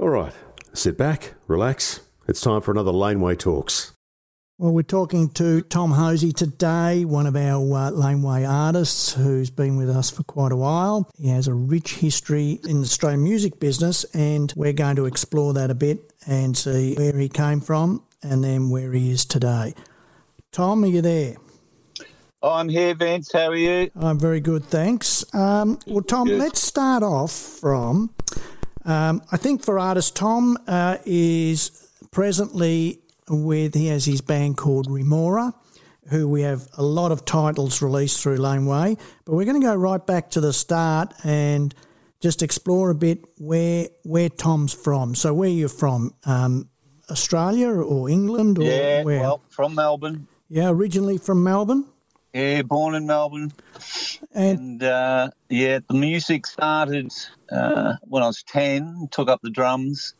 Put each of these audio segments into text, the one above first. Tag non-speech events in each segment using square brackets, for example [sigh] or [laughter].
All right, sit back, relax. It's time for another Laneway Talks. Well, we're talking to Tom Hosie today, one of our uh, Laneway artists who's been with us for quite a while. He has a rich history in the Australian music business, and we're going to explore that a bit and see where he came from and then where he is today. Tom, are you there? I'm here, Vince. How are you? I'm very good, thanks. Um, well, Tom, good. let's start off from. Um, I think for artist Tom uh, is presently with he has his band called Remora, who we have a lot of titles released through Laneway. But we're going to go right back to the start and just explore a bit where where Tom's from. So where are you're from, um, Australia or England or yeah, where? well, from Melbourne. Yeah, originally from Melbourne. Yeah, born in Melbourne. And, and uh, yeah, the music started uh, when I was 10, took up the drums.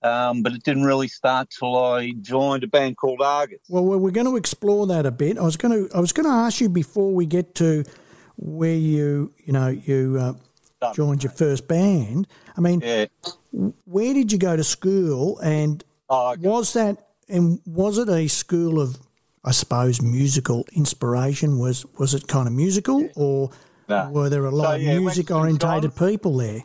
Um, but it didn't really start till I joined a band called Argus. Well, we're going to explore that a bit. I was going to I was going to ask you before we get to where you you know you uh, joined your first band. I mean, yeah. where did you go to school, and oh, was that and was it a school of I suppose musical inspiration? Was was it kind of musical, yeah. or no. were there a lot so, of yeah, music orientated people there?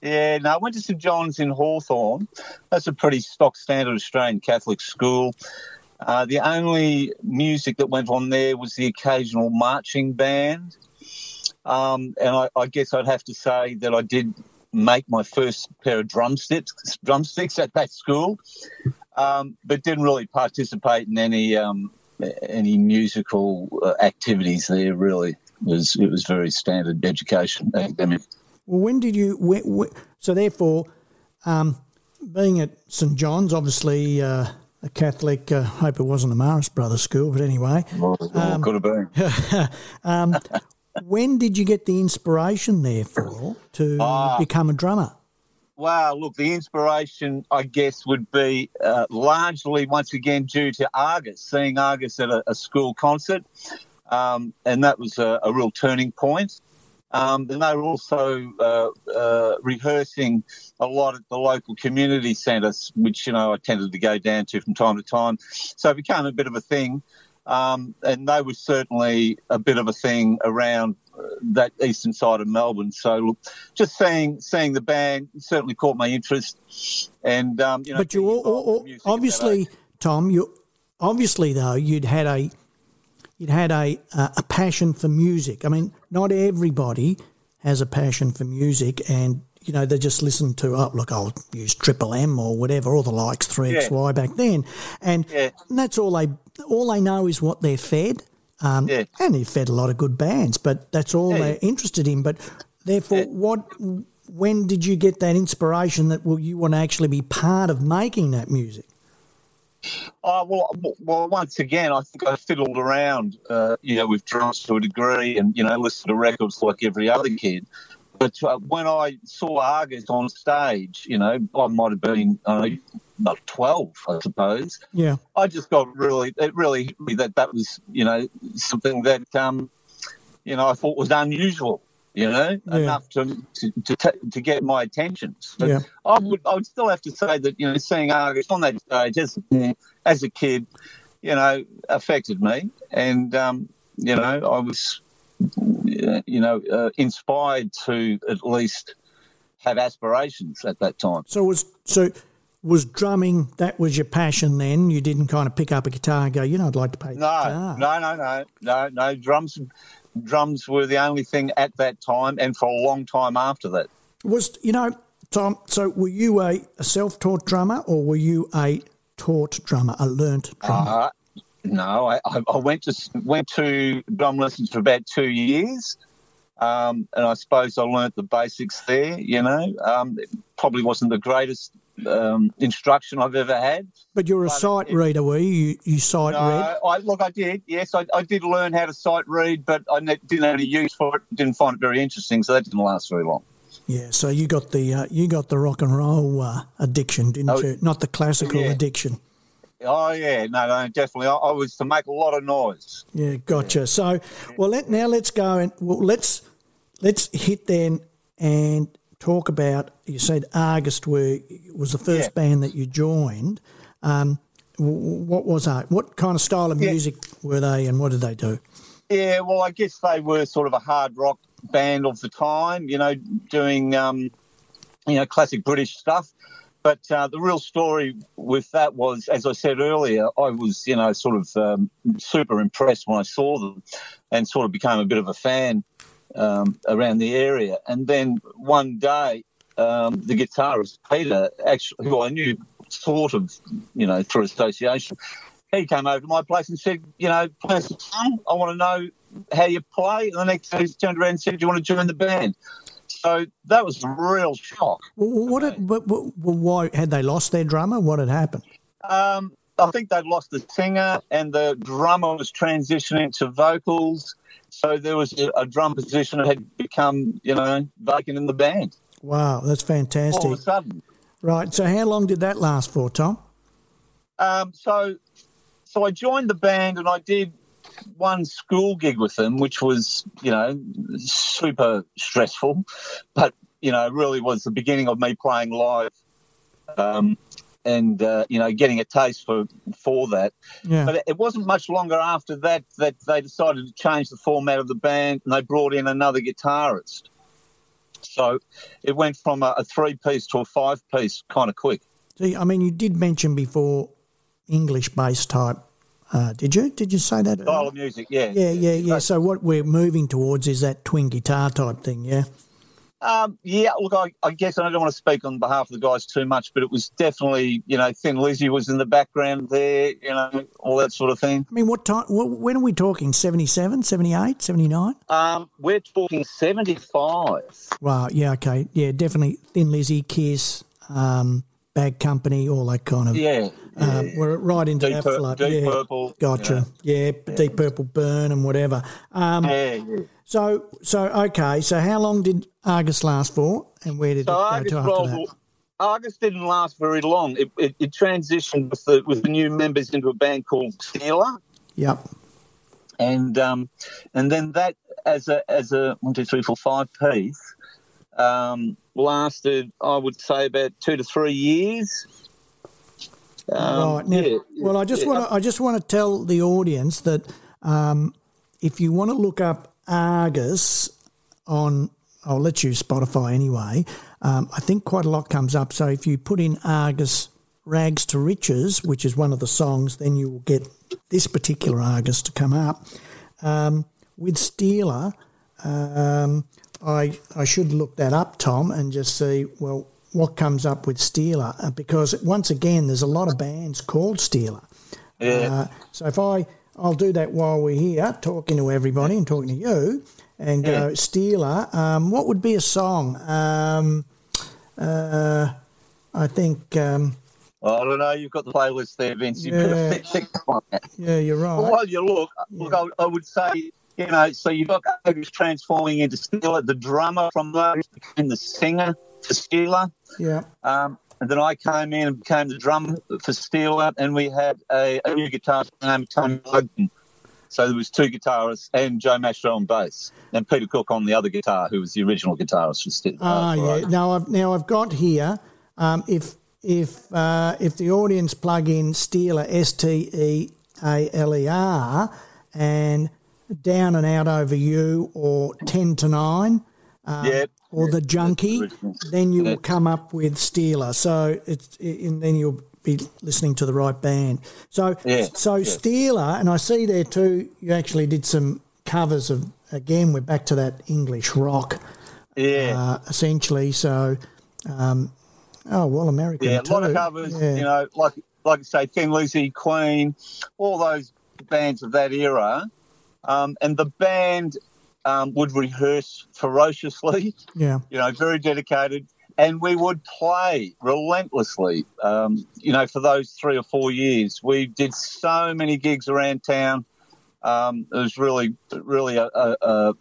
Yeah, no, I went to St John's in Hawthorn. That's a pretty stock standard Australian Catholic school. Uh, the only music that went on there was the occasional marching band. Um, and I, I, guess I'd have to say that I did make my first pair of drumsticks, drumsticks at that school, um, but didn't really participate in any um, any musical uh, activities there. Really, it was it was very standard education academic. Well, when did you? When, when, so therefore, um, being at St John's, obviously uh, a Catholic. Uh, hope it wasn't a Marist Brothers school, but anyway, well, um, could have been. [laughs] um, when did you get the inspiration, therefore, to uh, become a drummer? Well, look, the inspiration, I guess, would be uh, largely once again due to Argus, seeing Argus at a, a school concert. Um, and that was a, a, real turning point. Um, and they were also uh, uh, rehearsing a lot at the local community centres, which you know I tended to go down to from time to time. So it became a bit of a thing, um, and they were certainly a bit of a thing around uh, that eastern side of Melbourne. So look, just seeing seeing the band certainly caught my interest, and um, you know. But you obviously, Tom, you obviously though you'd had a it had a, a passion for music. I mean, not everybody has a passion for music, and you know they just listen to oh look I'll use Triple M or whatever, or the likes three X Y back then, and, yeah. and, that's all they all they know is what they're fed. Um, yeah. And fed a lot of good bands, but that's all yeah. they're interested in. But therefore, what when did you get that inspiration that well you want to actually be part of making that music? Oh, well, well, once again, I think I fiddled around, uh, you know, with drums to a degree and, you know, listened to records like every other kid. But uh, when I saw Argus on stage, you know, I might have been uh, about 12, I suppose. Yeah. I just got really, it really hit me that that was, you know, something that, um, you know, I thought was unusual you know, yeah. enough to to, to, t- to, get my attention. But yeah. I would I would still have to say that you know seeing Argus on that stage as as a kid, you know, affected me, and um, you know I was you know uh, inspired to at least have aspirations at that time. So was so was drumming that was your passion then you didn't kind of pick up a guitar and go you know i'd like to play no guitar. no no no no no drums drums were the only thing at that time and for a long time after that. Was, you know, Tom, so were you a, a self taught drummer or were you a taught drummer, a learnt drummer? Uh, no, I, I, went to went to drum lessons for about two years, um, and I suppose I learnt the basics there. You know, um, it probably wasn't the greatest um, instruction I've ever had. But you're a but sight it, reader, were you? You, you sight no, read? I, look, I did. Yes, I, I, did learn how to sight read, but I didn't have any use for it. Didn't find it very interesting, so that didn't last very long. Yeah, so you got the uh, you got the rock and roll uh, addiction, didn't oh, you? Not the classical yeah. addiction. Oh yeah, no, no, definitely. I, I, was to make a lot of noise. Yeah, gotcha. Yeah. So, well, let now let's go and well, let's let's hit then and talk about. You said Argus were was the first Yeah. band that you joined. Um, what was that? What kind of style of Yeah. music were they, and what did they do? Yeah, well, I guess they were sort of a hard rock band of the time, you know, doing, um, you know, classic British stuff. But uh, the real story with that was, as I said earlier, I was, you know, sort of um, super impressed when I saw them and sort of became a bit of a fan um, around the area. And then one day, um, the guitarist, Peter, actually, who I knew sort of, you know, through association, he came over to my place and said, you know, play us a song. I want to know how you play. And the next day he turned around and said, do you want to join the band? So that was a real shock. Well, what? What, well, why had they lost their drummer? What had happened? Um, I think they'd lost the singer and the drummer was transitioning to vocals. So there was a, a drum position that had become, you know, vacant in the band Wow, that's fantastic. all of a sudden. Right. So, how long did that last for, Tom? Um, so, so I joined the band and I did one school gig with them, which was, you know, super stressful, but you know, really was the beginning of me playing live, um, and uh, you know, getting a taste for for that. Yeah. But it wasn't much longer after that that they decided to change the format of the band and they brought in another guitarist. So it went from a, a three piece to a five piece kind of quick. See, I mean, you did mention before English bass type. Uh, did you? Did you say that? Style of music, yeah. Yeah, yeah, yeah. So what we're moving towards is that twin guitar type thing. Yeah. Um, yeah, look, I, I guess I don't want to speak on behalf of the guys too much, but it was definitely, you know, Thin Lizzy was in the background there, you know, all that sort of thing. I mean, what time? What, when are we talking? 77, 78, 79? Um, we're talking 75. Wow. Yeah. Okay. Yeah. Definitely. Thin Lizzy, Kiss, um, Bad Company, all that kind of. Yeah. Um, we're right into Deep, that Pur-. Deep yeah. Purple. Gotcha. Yeah, Deep Purple Burn and whatever. Um, Yeah, yeah. so, so okay. So, how long did Argus last for, and where did So it go Argus, to after that? Argus didn't last very long. It, it, it transitioned with the, with the new members into a band called Steeler. Yep. and um, and then that as a as a one two three four five piece um, lasted I would say about two to three years. Um, right now, yeah, well, I just yeah. want to I just want to tell the audience that um, if you want to look up Argus on, I'll let you Spotify anyway. Um, I think quite a lot comes up. So if you put in Argus "Rags to Riches," which is one of the songs, then you will get this particular Argus to come up. Um, with Steeler, um, I I should look that up, Tom, and just see well what comes up with Steeler uh, because once again there's a lot of bands called Steeler. Yeah. Uh, so if I I'll do that while we're here talking to everybody and talking to you and go Steeler. Um, what would be a song? Um, uh, I think um, I don't know. You've got the playlist there, Vince. You've Yeah. [laughs] pick one. yeah, you're Well, right. while you look, look, I, I would say. You know, so you've got Argus transforming into Steeler. The drummer from those became the singer for Steeler. Yeah, Um, and then I came in and became the drummer for Steeler, and we had a, a new guitarist named Tony Logan. So there was two guitarists and Joe Mastro on bass, and Peter Cook on the other guitar, who was the original guitarist for Steeler. Ah, Uh, yeah. Now I've now I've got here. Um, if if uh, if the audience plug in Steeler S T E A L E R and down and out over you or ten to nine. Um, Yeah. Or the junkie, then you will come up with Steeler. So it's and then you'll be listening to the right band. So Yeah, so yeah. Steeler, and I see there too. You actually did some covers of again. We're back to that English rock Yeah. uh, essentially. So, um, oh well, American Yeah, a lot of covers, Yeah. you know, like like I say, Thin Lizzy, Queen, all those bands of that era. Um, and the band um, would rehearse ferociously, yeah, you know, very dedicated. And we would play relentlessly, um, you know, for those three or four years. We did so many gigs around town. Um, it was really, really a, a,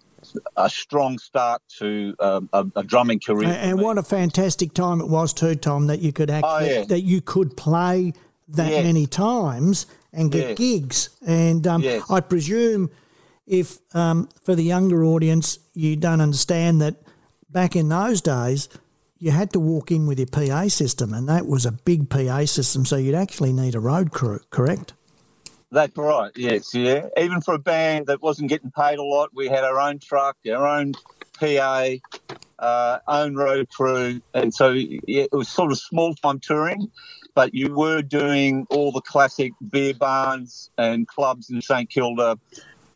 a, strong start to um, a, a drumming career. and, and what a fantastic time it was too, Tom. That you could actually Oh, yeah. that you could play that many times and get Yes. gigs. And um, Yes. I presume if um, for the younger audience, you don't understand that back in those days. you had to walk in with your PA system, and that was a big PA system, so you'd actually need a road crew, correct? That's right. Yes, yeah. Even for a band that wasn't getting paid a lot, we had our own truck, our own PA, uh, own road crew, and so yeah, it was sort of small time touring. But you were doing all the classic beer barns and clubs in St Kilda,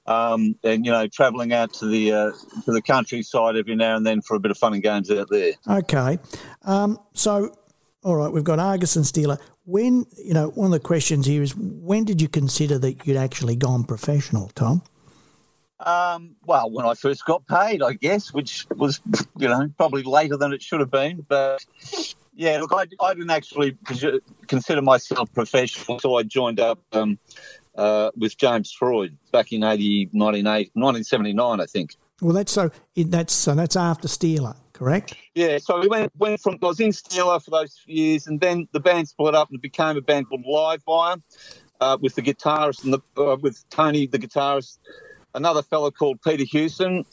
um, and you know travelling out to the uh, to the countryside every now and then for a bit of fun and games out there. Okay, um, so all right, we've got Argus and Steeler. When you know one of the questions here is when did you consider that you'd actually gone professional, Tom? Um, well, when I first got paid, I guess, which was you know probably later than it should have been, but. Yeah, look, I, I didn't actually consider myself professional until I joined up um, uh, with James Freud back in 80, 1979, I think. Well, that's so that's so that's after Steeler, correct? Yeah, so we went went from I was in Steeler for those years, and then the band split up and it became a band called Livewire uh, with the guitarist and the uh, with Tony the guitarist, another fellow called Peter Hewson,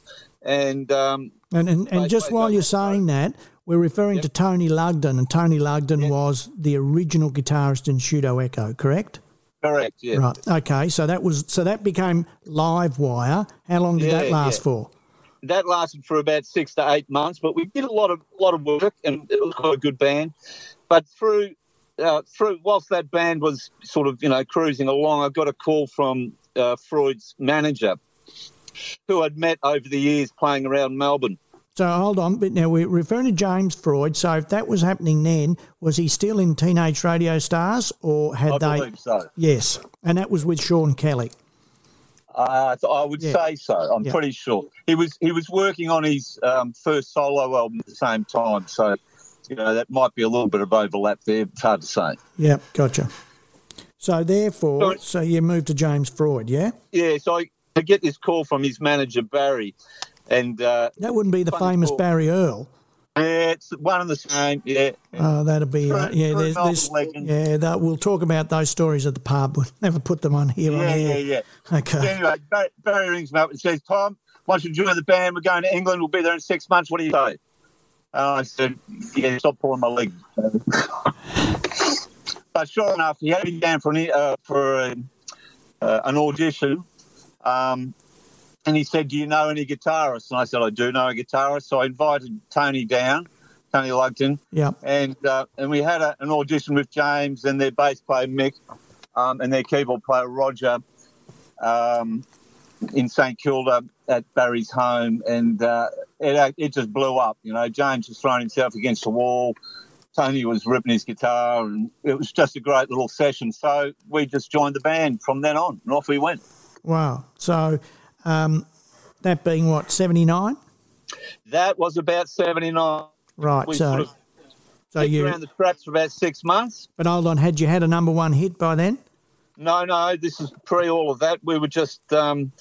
and um, and and, and just while you're saying that, we're referring yep. to Tony Lugden, and Tony Lugden yep. was the original guitarist in Pseudo Echo, correct? Correct. Yeah. Right. Okay. So that was so that became Live Wire. How long did yeah, that last yeah. for? That lasted for about six to eight months, but we did a lot of lot of work, and it was quite a good band. But through uh, through whilst that band was sort of you know cruising along, I got a call from uh, Freud's manager, who I'd met over the years playing around Melbourne, so hold on, but now we're referring to James Freud. So if that was happening then, was he still in Teenage Radio Stars, or had I they? Believe so. Yes, and that was with Sean Kelly. Uh, I would yeah. say so. I'm yeah. pretty sure he was he was working on his um, first solo album at the same time. So you know that might be a little bit of overlap there. It's hard to say. Yeah, gotcha. So therefore, so, so you moved to James Freud, yeah? Yeah. So I, I get this call from his manager Barry and uh, that wouldn't be the famous call. Barry Earl. Yeah, it's one of the same. Yeah. Oh, that'd be uh, yeah. There's, there's yeah. That, we'll talk about those stories at the pub. We'll never put them on here. Yeah, on yeah, yeah. Okay. So anyway, Barry, rings me up and says, "Tom, once you join the band, we're going to England. We'll be there in six months. What do you say?" And I said, "Yeah, stop pulling my leg." [laughs] but sure enough, he had me down for an uh, for uh, an audition. Um, and he said, Do you know any guitarists? And I said, I do know a guitarist. So I invited Tony down, Tony Lugden. Yeah. And uh, and we had a, an audition with James and their bass player Mick um, and their keyboard player Roger um, in St Kilda at Barry's home. And uh, it, it just blew up. You know, James was throwing himself against the wall. Tony was ripping his guitar, and it was just a great little session. So we just joined the band from then on, and off we went. Wow. So um, that being what, 79? That was about 79. Right. We so, sort of so you around the traps for about six months. But hold on, had you had a number one hit by then? No, no. This is pre all of that. We were just um,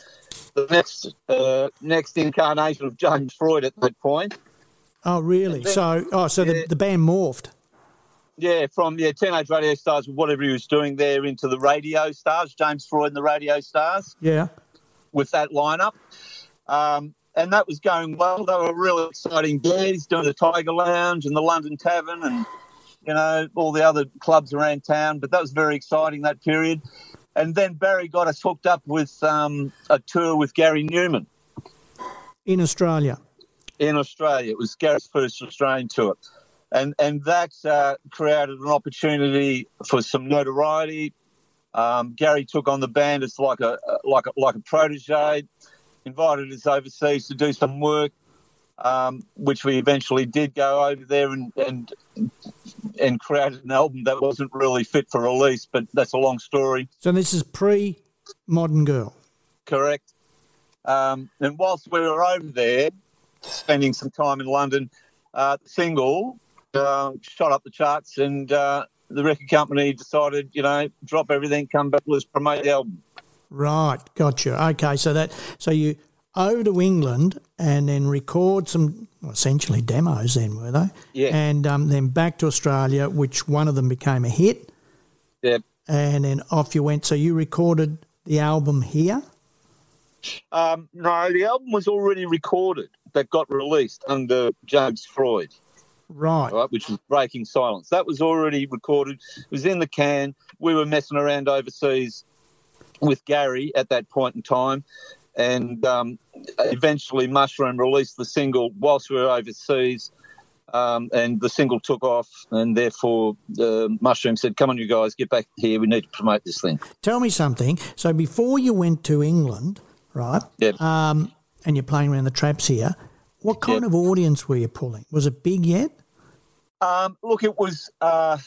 the next uh, next incarnation of James Freud at that point. Oh, really? Then, so, oh, so yeah, the, the band morphed. Yeah, from yeah, teenage radio stars, whatever he was doing there, into the radio stars, James Freud and the radio stars. Yeah with that lineup. Um, and that was going well. They were really exciting days doing the Tiger Lounge and the London Tavern and, you know, all the other clubs around town. But that was very exciting, that period. And then Barry got us hooked up with um, a tour with Gary Numan. In Australia? In Australia. It was Gary's first Australian tour. And, and that uh, created an opportunity for some notoriety, um, Gary took on the band as like a like a, like a protege, invited us overseas to do some work, um, which we eventually did go over there and, and and created an album that wasn't really fit for release, but that's a long story. So this is pre Modern Girl. Correct. Um, and whilst we were over there, spending some time in London, uh, the single uh, shot up the charts and uh, the record company decided, you know, drop everything, come back, let's promote the album. Right, gotcha. Okay, so that so you over to England and then record some well, essentially demos, then were they? Yeah. And um, then back to Australia, which one of them became a hit. Yep. And then off you went. So you recorded the album here. Um, no, the album was already recorded, but got released under James Freud. Right. right, which was Breaking Silence. That was already recorded. It was in the can. We were messing around overseas with Gary at that point in time, and um, eventually Mushroom released the single whilst we were overseas. Um, and the single took off, and therefore uh, Mushroom said, "Come on, you guys, get back here. We need to promote this thing." Tell me something. So before you went to England, right? Yeah. Um, and you're playing around the traps here. What kind Yeah. of audience were you pulling? Was it big yet? Um, look, it was uh,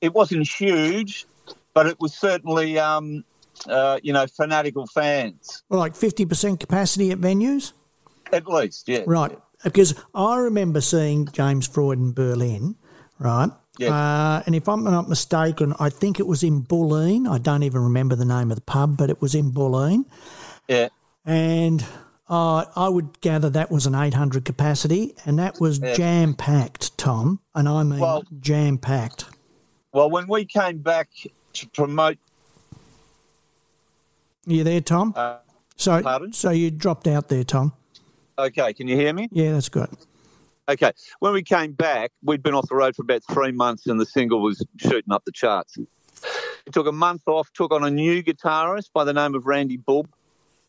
it wasn't huge, but it was certainly um, uh, you know fanatical fans Well, like fifty percent capacity at venues, at least. Yeah, right? Because I remember seeing James Freud in Berlin, right? Yeah. Uh, and if I'm not mistaken, I think it was in Bulleen. I don't even remember the name of the pub, but it was in Bulleen. yeah. and uh, I would gather that was an 800 capacity, and that was jam packed, Tom, and I mean Well- jam packed. Well, when we came back to promote, You there, Tom? uh, so, pardon? so you dropped out there, Tom. okay, can you hear me? Yeah, that's good. Okay, when we came back, we'd been off the road for about three months, and the single was shooting up the charts. We took a month off, took on a new guitarist by the name of Randy Bulb.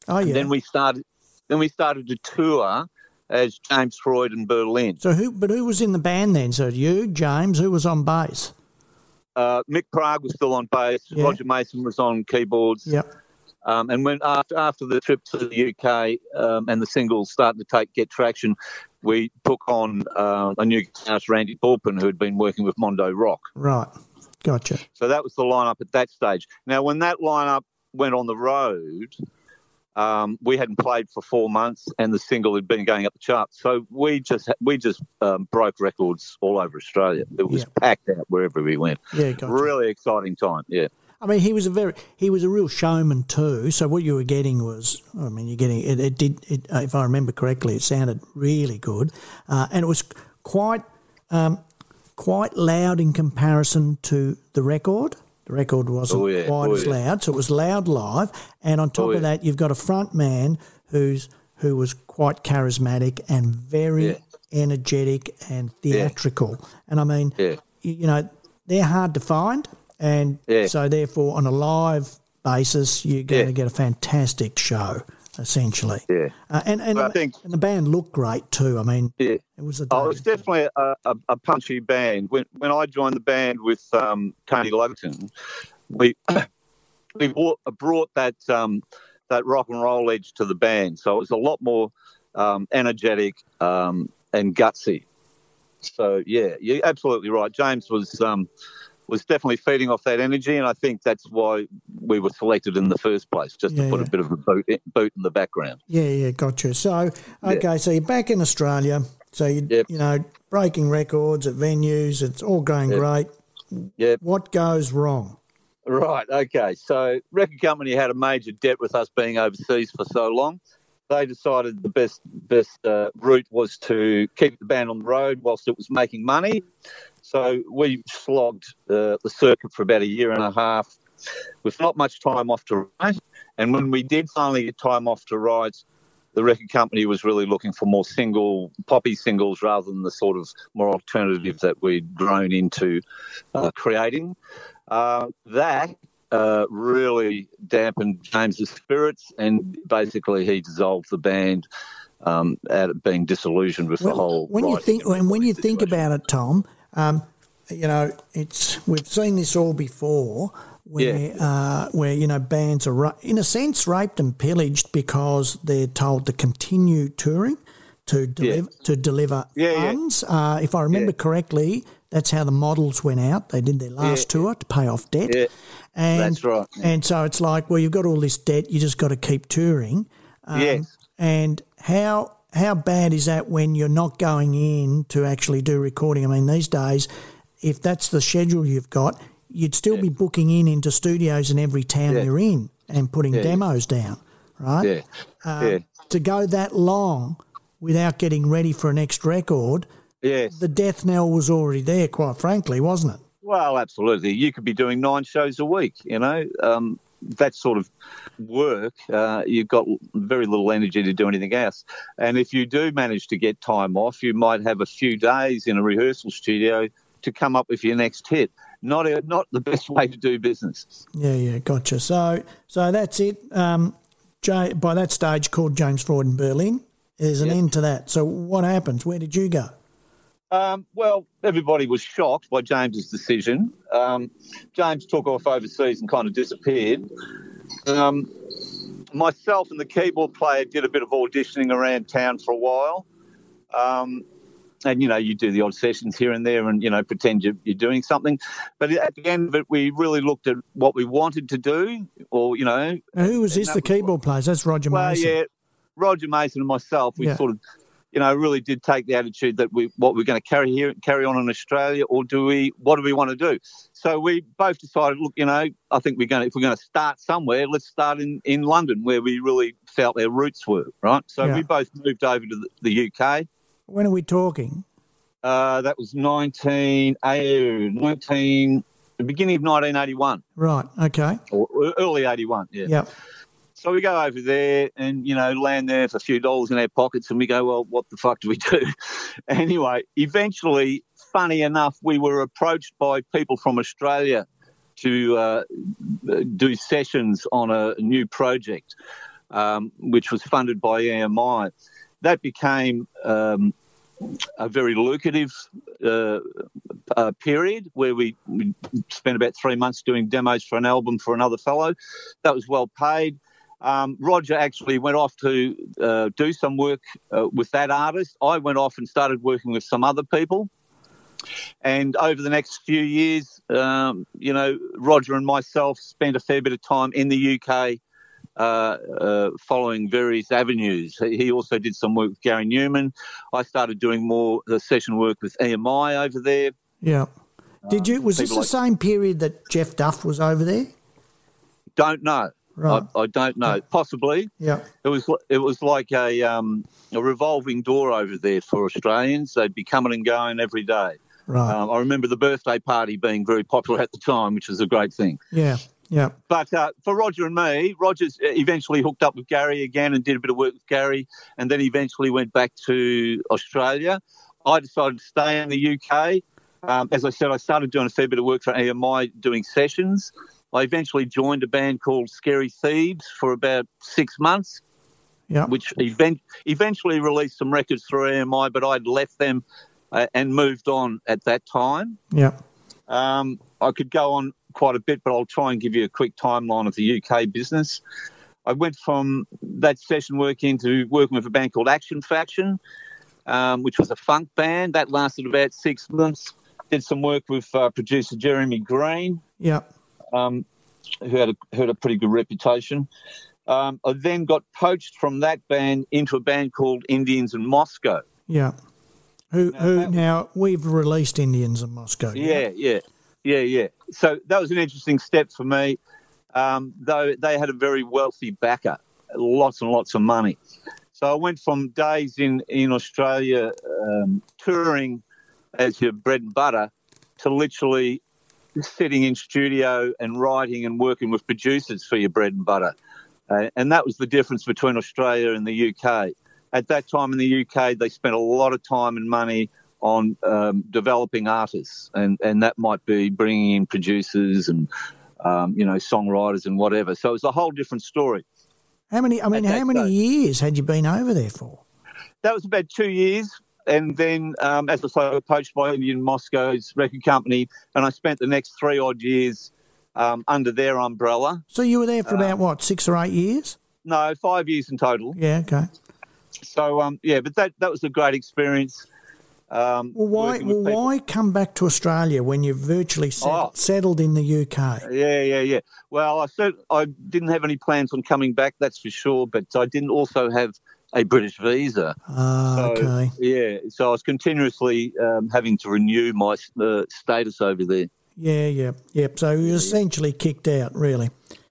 Oh yeah. Then we started. Then we started to tour as James Freud in Berlin. so who? But who was in the band then? So you, James, who was on bass? Uh, Mick Prague was still on bass. Yeah. Roger Mason was on keyboards. Yep. Um, and when after after the trip to the UK um, and the singles started to take get traction, we took on uh, a new guitarist, Randy Bulpin, who had been working with Mondo Rock. Right. Gotcha. So that was the lineup at that stage. Now, when that lineup went on the road, um, we hadn't played for four months, and the single had been going up the charts. So we just we just um, broke records all over Australia. It was Yeah. packed out wherever we went. Yeah. Gotcha. Really exciting time. Yeah. I mean, he was a very he was a real showman too. So what you were getting was, I mean, you're getting it. It did, it, uh, if I remember correctly, it sounded really good, uh, and it was quite um, quite loud in comparison to the record. The record wasn't Oh, yeah. Oh, quite Oh, as loud, so it was loud live. And on top Oh, of that, you've got a front man who's who was quite charismatic and very energetic and theatrical. And I mean, you, know, they're hard to find, and so therefore, on a live basis, you're going to get a fantastic show, essentially. Yeah. Uh, and and, I think- and the band looked great too. I mean, Yeah. it was a Oh, it's definitely a, a, a punchy band. When when I joined the band with um, Tony Lugerton, we [coughs] we brought, brought that um, that rock and roll edge to the band. So it was a lot more um, energetic um, and gutsy. So yeah, you're absolutely right. James was um, was definitely feeding off that energy, and I think that's why we were selected in the first place, just Yeah, to put yeah. a bit of a boot, boot in the background. yeah, yeah, gotcha. So okay, so you're back in Australia. So you Yep. you know breaking records at venues. It's all going Yep. great. Yep. What goes wrong? Right. Okay. So, record company had a major debt with us being overseas for so long. They decided the best best uh, route was to keep the band on the road whilst it was making money. So we slogged uh, the circuit for about a year and a half, with not much time off to write. And when we did finally get time off to write, the record company was really looking for more single poppy singles rather than the sort of more alternative that we'd grown into uh, creating. Uh, that uh, really dampened James's spirits, and basically he dissolved the band um, out of being disillusioned with the whole. when you think and when, when you recording think about it, Tom, um, you know it's we've seen this all before, where uh, where you know bands are ra- in a sense raped and pillaged because they're told to continue touring to deliver to deliver Yeah, yeah. funds. Uh, if I remember Yeah. correctly, that's how the models went out. They did their last Yeah, tour to pay off debt. Yeah, And, that's right. And so it's like, well, you've got all this debt, you just got to keep touring. Um, yes. And how how bad is that when you're not going in to actually do recording? I mean, these days, if that's the schedule you've got, you'd still be booking in into studios in every town Yeah. you're in and putting Yeah. demos down, right? Yeah. Um, yeah. To go that long without getting ready for a next record, Yes. the death knell was already there, quite frankly, wasn't it? Well, absolutely. You could be doing nine shows a week, you know, um, that sort of work, uh, you've got very little energy to do anything else. And if you do manage to get time off, you might have a few days in a rehearsal studio to come up with your next hit. Not a, not the best way to do business. Yeah, yeah, gotcha. So, so that's it. Um, Jay, by that stage, called James Freud in Berlin. There's an Yep. end to that. So, what happens? Where did you go? Um, well, everybody was shocked by James's decision. Um, James took off overseas and kind of disappeared. Um, myself and the keyboard player did a bit of auditioning around town for a while. Um, and, you know, you do the odd sessions here and there and, you know, pretend you're, you're doing something. But at the end of it, we really looked at what we wanted to do or, you know, Now, who was this? The was keyboard players. That's Roger well, Mason. yeah, Roger Mason and myself, we Yeah. sort of, you know, really did take the attitude that we what we're going to carry here, carry on in Australia, or do we? What do we want to do? So we both decided, look, you know, I think we're going to if we're going to start somewhere, let's start in in London, where we really felt our roots were, right? So Yeah. we both moved over to the, the UK. When are we talking? Uh, that was 19, eh, 19, the beginning of 1981 Right. Okay. or early 81, yeah. Yep. So we go over there and, you know, land there for a few dollars in our pockets and we go, well, what the fuck do we do? [laughs] anyway, eventually, funny enough, we were approached by people from Australia to uh, do sessions on a new project, um, which was funded by EMI. That became um, a very lucrative uh, uh, period where we, we spent about three months doing demos for an album for another fellow. That was well paid. Um, Roger actually went off to uh, do some work uh, with that artist. I went off and started working with some other people. And over the next few years, um, you know, Roger and myself spent a fair bit of time in the UK uh, uh, following various avenues. He also did some work with Gary Numan. I started doing more uh, session work with EMI over there. Yeah. Did you? Was this the like- same period that Jeff Duff was over there? Don't know. Right. I, I don't know. Possibly. Yeah. It was it was like a um, a revolving door over there for Australians. They'd be coming and going every day. Right. Um, I remember the birthday party being very popular at the time, which was a great thing. yeah. Yeah. But uh, for Roger and me, Roger's eventually hooked up with Gary again and did a bit of work with Gary, and then eventually went back to Australia. I decided to stay in the UK. Um, as I said, I started doing a fair bit of work for EMI, doing sessions. I eventually joined a band called Scary Thieves for about six months Yeah. which event- eventually released some records through EMI, but I'd left them uh, and moved on at that time. Yeah. Um, I could go on quite a bit, but I'll try and give you a quick timeline of the UK business. I went from that session work into working with a band called Action Faction, um, which was a funk band. That lasted about six months. Did some work with uh, producer Jeremy Green, Yeah. Um, who had a, had a pretty good reputation. Um, I then got poached from that band into a band called Indians in Moscow. Yeah. Who? who? that Now we've released Indians in Moscow. Yeah, yeah, yeah, yeah. So that was an interesting step for me. Um, though they had a very wealthy backer, lots and lots of money. So I went from days in in Australia um, touring as your bread and butter to literally sitting in studio and writing and working with producers for your bread and butter. Uh, and that was the difference between Australia and the UK. At that time in the UK, they spent a lot of time and money on um, developing artists, and, and that might be bringing in producers and um, you know songwriters and whatever. So it was a whole different story. How many? I mean, how many stage. years had you been over there for? That was about two years, and then um, as I say, I was poached by Indian Moscow's record company, and I spent the next three odd years um, under their umbrella. So you were there for about what six or eight years? No, five years in total. Yeah. Okay. So um, yeah, but that that was a great experience. Um, Well, why? Well, why come back to Australia when you're virtually set, Oh. settled in the UK? Yeah, yeah, yeah. Well, I said I didn't have any plans on coming back, that's for sure. But I didn't also have a British visa. Ah, So, okay. Yeah, so I was continuously um, having to renew my uh, status over there. Yeah, yeah, yep. So you essentially kicked out, really.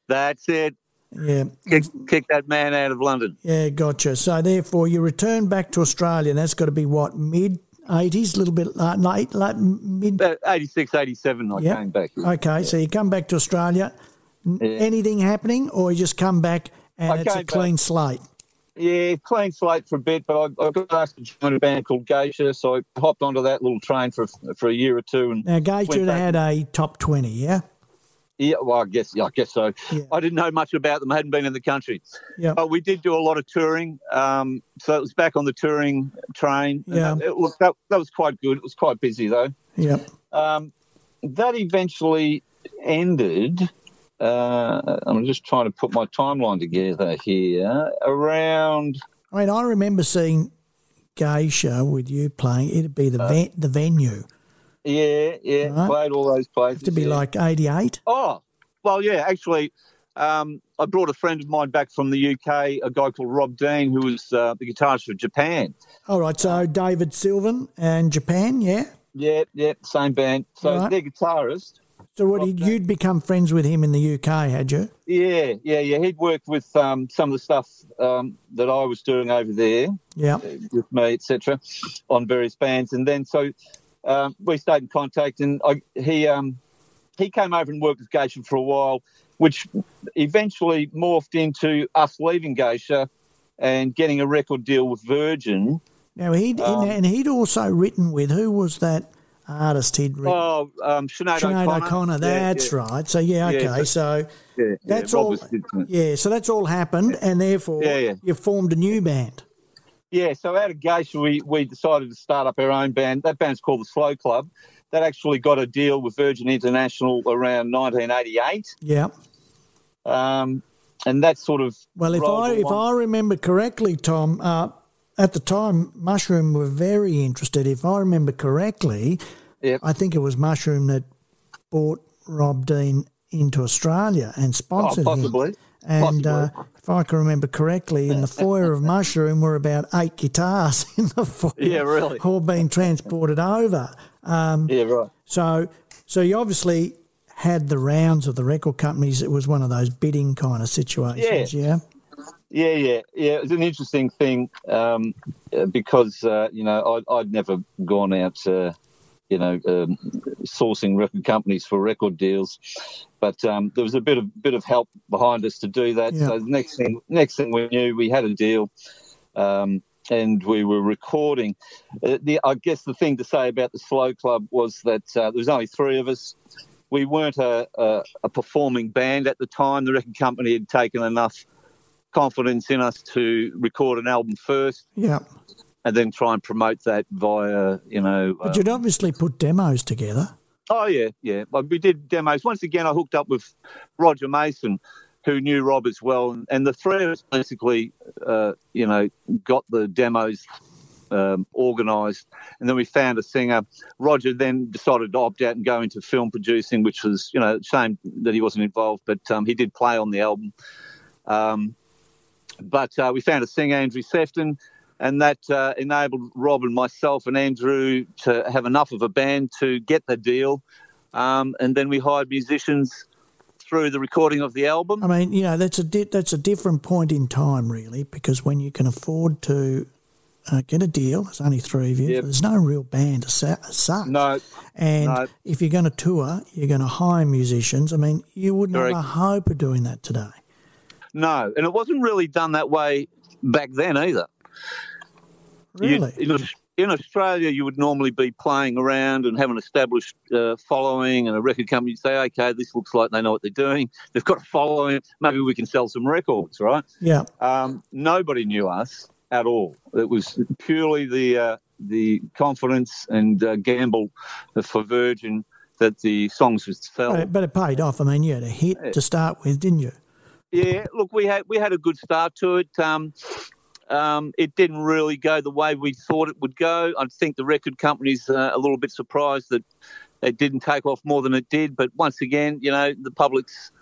That's it. Yeah, Kick, kick that man out of London. yeah, gotcha. So therefore, you return back to Australia, and that's got to be what mid eighties, a little bit late, late, late mid. About 86, 87, I Yeah. came back. Okay, so you come back to Australia. N- Anything happening, or you just come back and I it's a clean slate? Yeah, clean slate for a bit, but I, I got asked to join a band called Geisha, so I hopped onto that little train for for a year or two. And Now, Gage went should have back- had a top 20, yeah? Yeah, well, I guess, yeah, I guess so. Yeah. I didn't know much about them; I hadn't been in the country. Yeah. But we did do a lot of touring, um, so it was back on the touring train. Yeah. that, it was, that, that was quite good. It was quite busy though. Yep. Um, that eventually ended. Uh, I'm just trying to put my timeline together here. Around I mean, I remember seeing Geisha with you playing. It'd be the Uh, the venue. yeah, yeah, Right. played all those places. To be yeah. like 88. Oh, well, yeah, actually, um, I brought a friend of mine back from the UK, a guy called Rob Dean, who was uh, the guitarist for Japan. All right, so David Sylvian and Japan, yeah? Yeah, yeah, same band. So Right. their guitarist. So what did, you'd become friends with him in the UK, had you? Yeah, yeah, yeah. He'd worked with um, some of the stuff um, that I was doing over there Yeah. with me, etc., on various bands, and then so um, we stayed in contact, and I, he um, he came over and worked with Geisha for a while, which eventually morphed into us leaving Geisha and getting a record deal with Virgin. Now he'd Um, and he'd also written with who was that artist he'd written? Oh, um, Sinead, Sinead O'Connor. O'Connor. That's yeah, right. So yeah, Yeah, okay. so Yeah, yeah, That's all- yeah, so that's all happened, and therefore Yeah, yeah. you formed a new band. Yeah, so out of Geisha, we, we decided to start up our own band. That band's called the Slow Club. That actually got a deal with Virgin International around 1988. Yeah. Um, and that sort of. Well, if I if. I remember correctly, Tom, uh, at the time Mushroom were very interested. If I remember correctly, Yep. I think it was Mushroom that bought Rob Dean into Australia and Oh, sponsored him. possibly. And uh, if I can remember correctly, in the foyer of Mushroom were about eight guitars [laughs] in the foyer, Yeah, really. all being transported over. Um, Yeah, right. so, so you obviously had the rounds of the record companies. It was one of those bidding kind of situations. Yeah. Yeah, yeah, yeah. Yeah. It was an interesting thing um, uh, because uh, you know I'd, I'd never gone out, uh, you know, um, sourcing record companies for record deals, but um, there was a bit of bit of help behind us to do that. Yeah. So the next thing, next thing we knew, we had a deal. Um, and we were recording. Uh, the, I guess the thing to say about the Slow Club was that uh, there was only three of us. We weren't a, a, a performing band at the time. The record company had taken enough confidence in us to record an album first Yeah. and then try and promote that via, you know. But uh, you'd obviously put demos together. oh, yeah, yeah. Well, we did demos. Once again, I hooked up with Roger Mason, who knew Rob as well. And, and the three of us basically, uh, you know, got the demos um, organised. And then we found a singer. Roger then decided to opt out and go into film producing, which was, you know, shame that he wasn't involved, but um, he did play on the album. Um, but uh, we found a singer, Andrew Sefton, and that uh, enabled Rob and myself and Andrew to have enough of a band to get the deal. Um, and then we hired musicians through the recording of the album. I mean, you know, that's a di- that's a different point in time, really, because when you can afford to uh, get a deal, there's only three of you. Yep. There's no real band as sa- as such. No, And no. if you're going to tour, you're going to hire musicians. I mean, you wouldn't have a hope of doing that today. No, and it wasn't really done that way back then either. You- Really? in, in Australia, you would normally be playing around and have an established uh, following, and a record company would say, "Okay, this looks like they know what they're doing. They've got a following. Maybe we can sell some records, right?" yeah. Um, nobody knew us at all. It was purely the uh, the confidence and uh, gamble for Virgin that the songs would sell. But it, but it paid off. I mean, you had a hit to start with, didn't you? Yeah, look, we had we had a good start to it. Um, um, it didn't really go the way we thought it would go. I think the record company's uh, a little bit surprised that it didn't take off more than it did. But once again, you know, the public's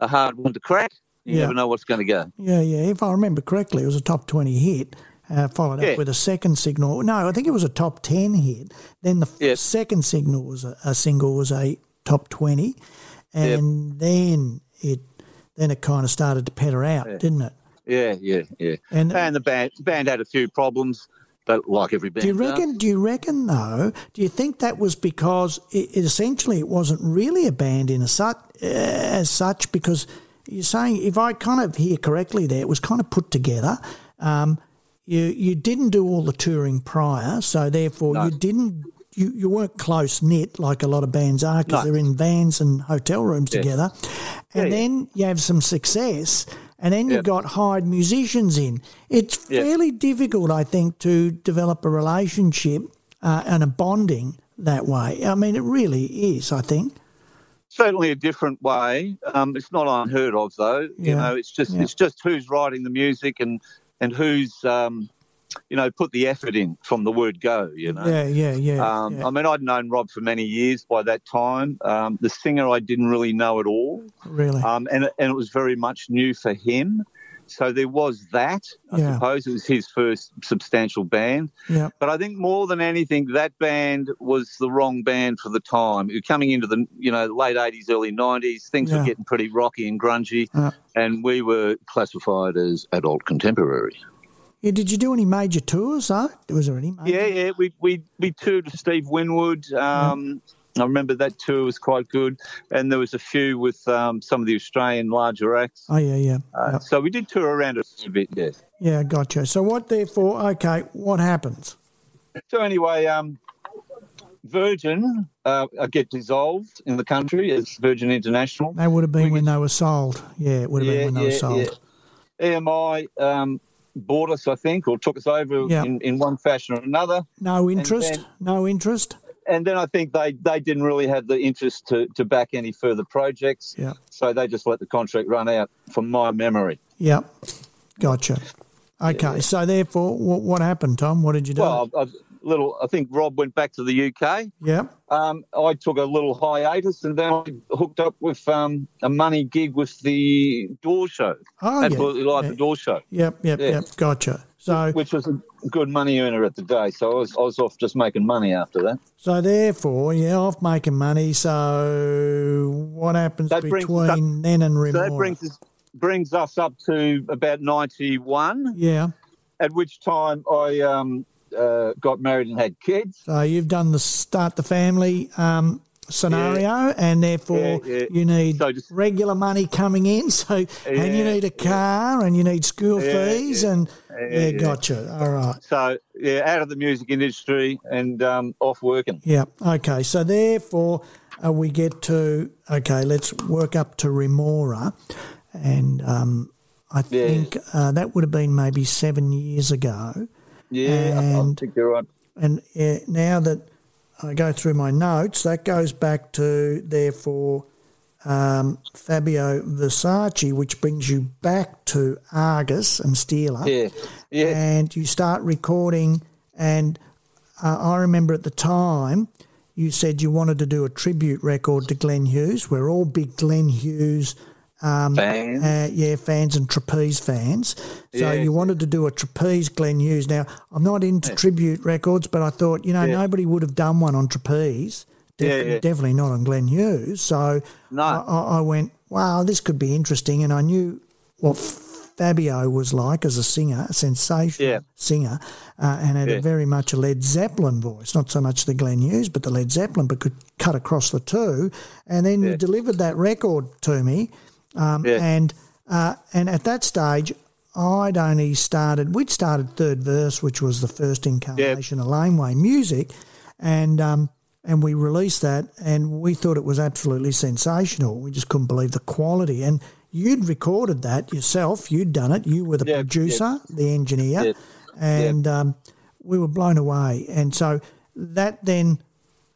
a hard one to crack. You Yeah. never know what's going to go. Yeah, yeah. If I remember correctly, it was a top 20 hit, uh, followed Yeah. up with a second signal. No, I think it was a top 10 hit. Then the f- Yeah. second signal was a, a single was a top 20. And then it then it kind of started to petter out, didn't it? Yeah, yeah, yeah. And- And, the band the band had a few problems. But like every band, Do you does. reckon? Do you reckon though? Do you think that was because it, it essentially it wasn't really a band in a such as such? Because you're saying, if I kind of hear correctly, there it was kind of put together. Um, you you didn't do all the touring prior, so therefore No. you didn't. You, you weren't close knit like a lot of bands are because No. they're in vans and hotel rooms Yeah. together. And Yeah, then you have some success, and then you've got hired musicians in. It's fairly difficult, I think, to develop a relationship uh, and a bonding that way. I mean, it really is, I think. certainly a different way. Um, it's not unheard of, though. You know, it's just it's just who's writing the music and and who's um, you know put the effort in from the word go. You know. Yeah, yeah, yeah. Um, yeah. I mean, I'd known Rob for many years by that time. Um, the singer I didn't really know at all, really. um, and and it was very much new for him. So there was that. I Yeah. suppose it was his first substantial band. yeah, But I think more than anything, that band was the wrong band for the time. You're Coming into the you know late '80s, early '90s, things Yeah. were getting pretty rocky and grungy, and we were classified as adult contemporary. Yeah. Did you do any major tours, though? Was there any major? Yeah, yeah. We we we toured with Steve Winwood. Um, I remember that tour was quite good, and there was a few with um, some of the Australian larger acts. Oh, yeah, yeah. Uh, yeah. So we did tour around a bit, yes. Yeah, gotcha. So what, therefore, okay, what happens? So anyway, um, Virgin uh, get dissolved in the country as Virgin International. That would have been We when could- they were sold. Yeah, it would have been when they were sold. EMI um, bought us, I think, or took us over Yeah. in, in one fashion or another. No interest? then- no interest? And then I think they, they didn't really have the interest to, to back any further projects. Yeah. So they just let the contract run out, from my memory. Yeah. Gotcha. Okay, so therefore, what, what happened, Tom? What did you do? Well, I, I, little, I think Rob went back to the UK. Yeah. Um, I took a little hiatus and then I hooked up with um, a money gig with the Door Show. Oh, Absolutely yeah. like yeah. the Door Show, Yep, yep, Yeah. yep. Gotcha. So, which was a good money earner at the day. So I was, I was off just making money after that. so therefore, yeah, off making money. So, what happens That brings between up- then and So that brings us, brings us up to about 91, yeah. at which time I um, uh, got married and had kids. So you've done the start the family um, scenario, and therefore Yeah, yeah. you need So just- regular money coming in. So and you need a car, and you need school Yeah, fees, yeah. and Yeah, yeah, yeah. gotcha. All right. So, yeah, out of the music industry and um, off working. Yeah. Okay. So therefore, uh, we get to okay. Let's work up to Remora, and um, I Yeah. think uh, that would have been maybe seven years ago. Yeah, I- I And- think you're right. And uh, now that I go through my notes, that goes back to therefore um, Fabio Versace, which brings you back to Argus and Steeler, Yeah, yeah. and you start recording. And uh, I remember at the time you said you wanted to do a tribute record to Glenn Hughes. We're all big Glenn Hughes. Um, Fans. uh, yeah, fans and trapeze fans. So Yeah. you wanted to do a trapeze Glenn Hughes. Now, I'm not into tribute records, but I thought, you know, Yeah. nobody would have done one on trapeze. Yeah, Definitely, yeah. definitely not on Glenn Hughes. So No. I, I went, wow, this could be interesting. And I knew what Fabio was like as a singer, a sensational Yeah. singer, uh, and had a very much a Led Zeppelin voice. Not so much the Glenn Hughes, but the Led Zeppelin, but could cut across the two. And then you delivered that record to me. Um, Yeah. And uh, and at that stage, I'd only started. We'd started third verse, which was the first incarnation of Laneway music, and um, and we released that, and we thought it was absolutely sensational. We just couldn't believe the quality. And you'd recorded that yourself. You'd done it. You were the Yeah, producer, the engineer, Yeah. and um, we were blown away. And so that then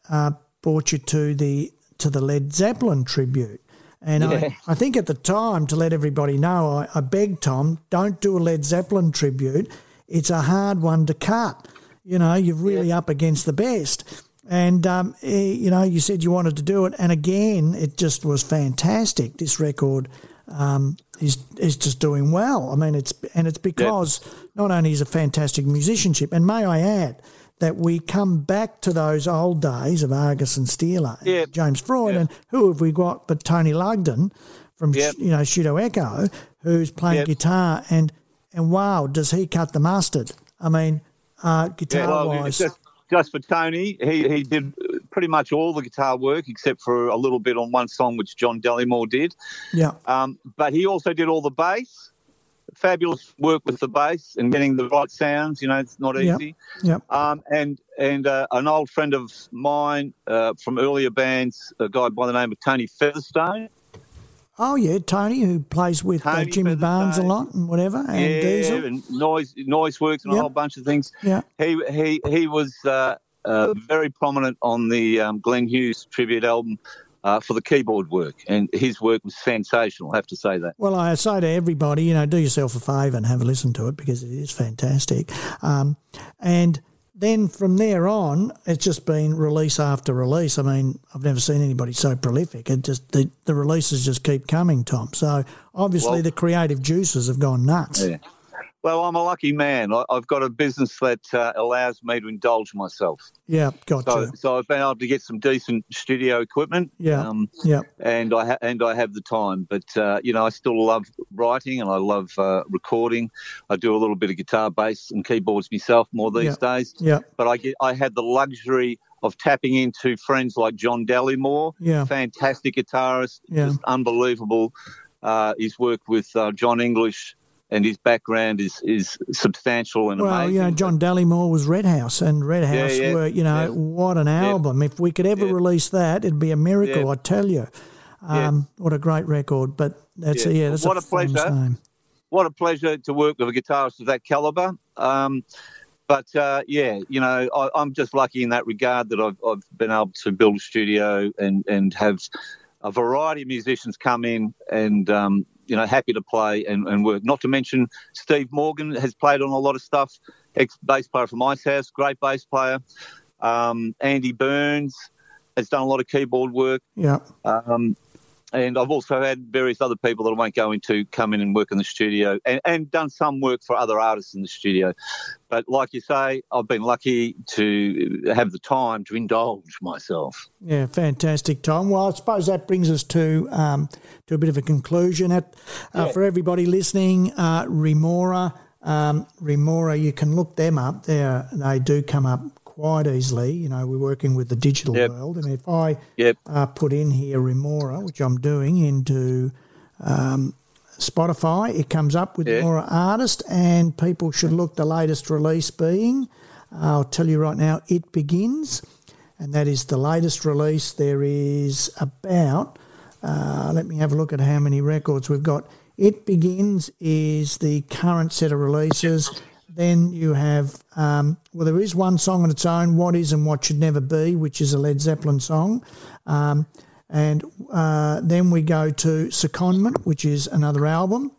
uh, brought you to the to the Led Zeppelin tribute. And Yeah. I, I think at the time, to let everybody know, I, I begged Tom, don't do a Led Zeppelin tribute. It's a hard one to cut. You know, you're really up against the best. And, um, eh, you know, you said you wanted to do it. And again, it just was fantastic. This record um, is, is just doing well. I mean, it's, and it's because not only is a fantastic musicianship, and may I add, that we come back to those old days of Argus and Steeler, and Yeah. James Freud, Yeah. and who have we got but Tony Lugton from Yep. you know Pseudo Echo, who's playing Yep. guitar, and and wow, does he cut the mustard? I mean, uh, guitar well, wise? just, just for Tony, he, he did pretty much all the guitar work except for a little bit on one song which John Dallimore did. yeah, Um, but he also did all the bass. Fabulous work with the bass and getting the right sounds. You know, it's not easy. Yep. Um, and and uh, an old friend of mine uh, from earlier bands, a guy by the name of Tony Featherstone. Oh yeah, Tony, who plays with uh, Jimmy Barnes a lot and whatever, and yeah, Diesel. and noise Noiseworks and Yep. a whole bunch of things. Yeah, He he he was uh, uh, very prominent on the um, Glenn Hughes tribute album uh, for the keyboard work, and his work was sensational. I have to say that. Well, I say to everybody, you know, do yourself a favour and have a listen to it because it is fantastic. Um, and then from there on, it's just been release after release. I mean, I've never seen anybody so prolific. It just the, the releases just keep coming, Tom. So obviously Well- the creative juices have gone nuts. Yeah. Well, I'm a lucky man. I've got a business that uh, allows me to indulge myself. Yeah, got So, so I've been able to get some decent studio equipment. Yeah. Um, Yeah, and I ha- and I have the time, but uh, you know I still love writing and I love uh, recording. I do a little bit of guitar, bass, and keyboards myself more these days. yeah, But I get I had the luxury of tapping into friends like John Dallimore, yeah, fantastic guitarist, Yeah. just unbelievable. Uh, he's worked with uh, John English, and his background is is substantial and Well, amazing. you know, John Dallimore was Red House, and Red House yeah, were, you know, yeah. what an album. If we could ever Yeah. release that, it'd be a miracle, Yeah. I tell you. Yeah. Um, What a great record. But that's, Yeah. yeah, that's What a, a pleasure. name. what a pleasure to work with a guitarist of that caliber. Um, but uh, yeah, you know, I, I'm just lucky in that regard that I've, I've been able to build a studio and, and have a variety of musicians come in and, um, you know, happy to play and, and work. Not to mention Steve Morgan has played on a lot of stuff, ex bass player from Icehouse, great bass player. Um, Andy Burns has done a lot of keyboard work. Yeah. Um, and I've also had various other people that I won't go into come in and work in the studio and, and done some work for other artists in the studio. But like you say, I've been lucky to have the time to indulge myself. Yeah, fantastic, Tom. Well, I suppose that brings us to um, to a bit of a conclusion. At uh, for everybody listening, uh, Remora, um, Remora, you can look them up. They they do come up quite easily. You know, we're working with the digital Yep. world, and if I Yep. uh, put in here Remora, which I'm doing into um, Spotify, it comes up with Yeah. Remora artist, and people should look the latest release being. I'll tell you right now, it begins, and that is the latest release. There is about, uh, let me have a look at how many records we've got. It begins is the current set of releases. Then you have, um, well, there is one song on its own, What Is and What Should Never Be, which is a Led Zeppelin song. Um, and uh, then we go to Secondment, which is another album.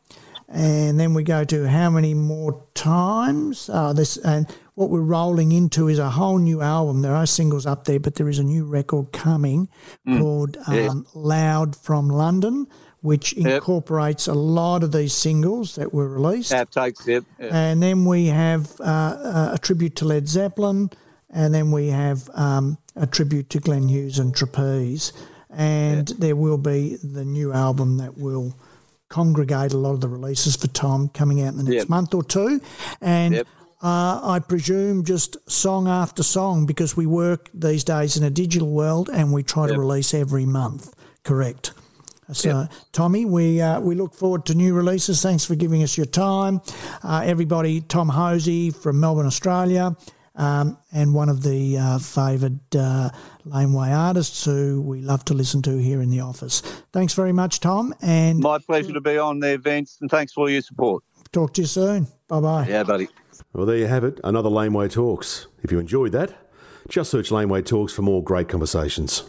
And then we go to How Many More Times? Uh, this And what we're rolling into is a whole new album. There are singles up there, but there is a new record coming called um, Loud from London, which incorporates a lot of these singles that were released. Outtakes, yep. And then we have uh, uh, a tribute to Led Zeppelin, and then we have um, a tribute to Glenn Hughes and Trapeze. And there will be the new album that will congregate a lot of the releases for Tom coming out in the next Yep. month or two. And Yep. uh, I presume just song after song because we work these days in a digital world and we try to release every month. Correct. So, Tommy, we uh, we look forward to new releases. Thanks for giving us your time, uh, everybody. Tom Hosie from Melbourne, Australia, um, and one of the uh, favoured uh, laneway artists who we love to listen to here in the office. Thanks very much, Tom, and My pleasure to be on there, Vince, and thanks for all your support. talk to you soon. Bye bye. Yeah, buddy. Well, there you have it, another Laneway Talks. If you enjoyed that, just search Laneway Talks for more great conversations.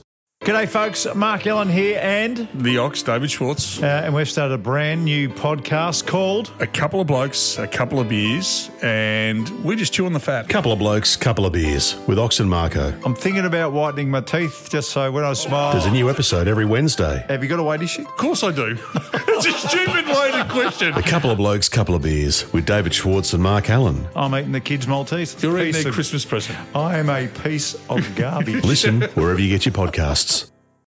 G'day, folks. Mark Allen here, and The Ox, David Schwartz. uh, and we've started a brand new podcast called A couple of blokes, a couple of beers, and we're just chewing the fat. A Couple of blokes, A couple of beers with Ox and Marco. "I'm thinking about whitening my teeth just so when I smile." There's a new episode every Wednesday. Have you got a weight issue? Of course I do. [laughs] it's a stupid loaded question. A couple of blokes, a couple of beers with David Schwartz and Mark Allen. I'm eating the kids' Maltese. You're eating Piece their of- Christmas present. I am a piece of garbage. Listen wherever you get your podcasts.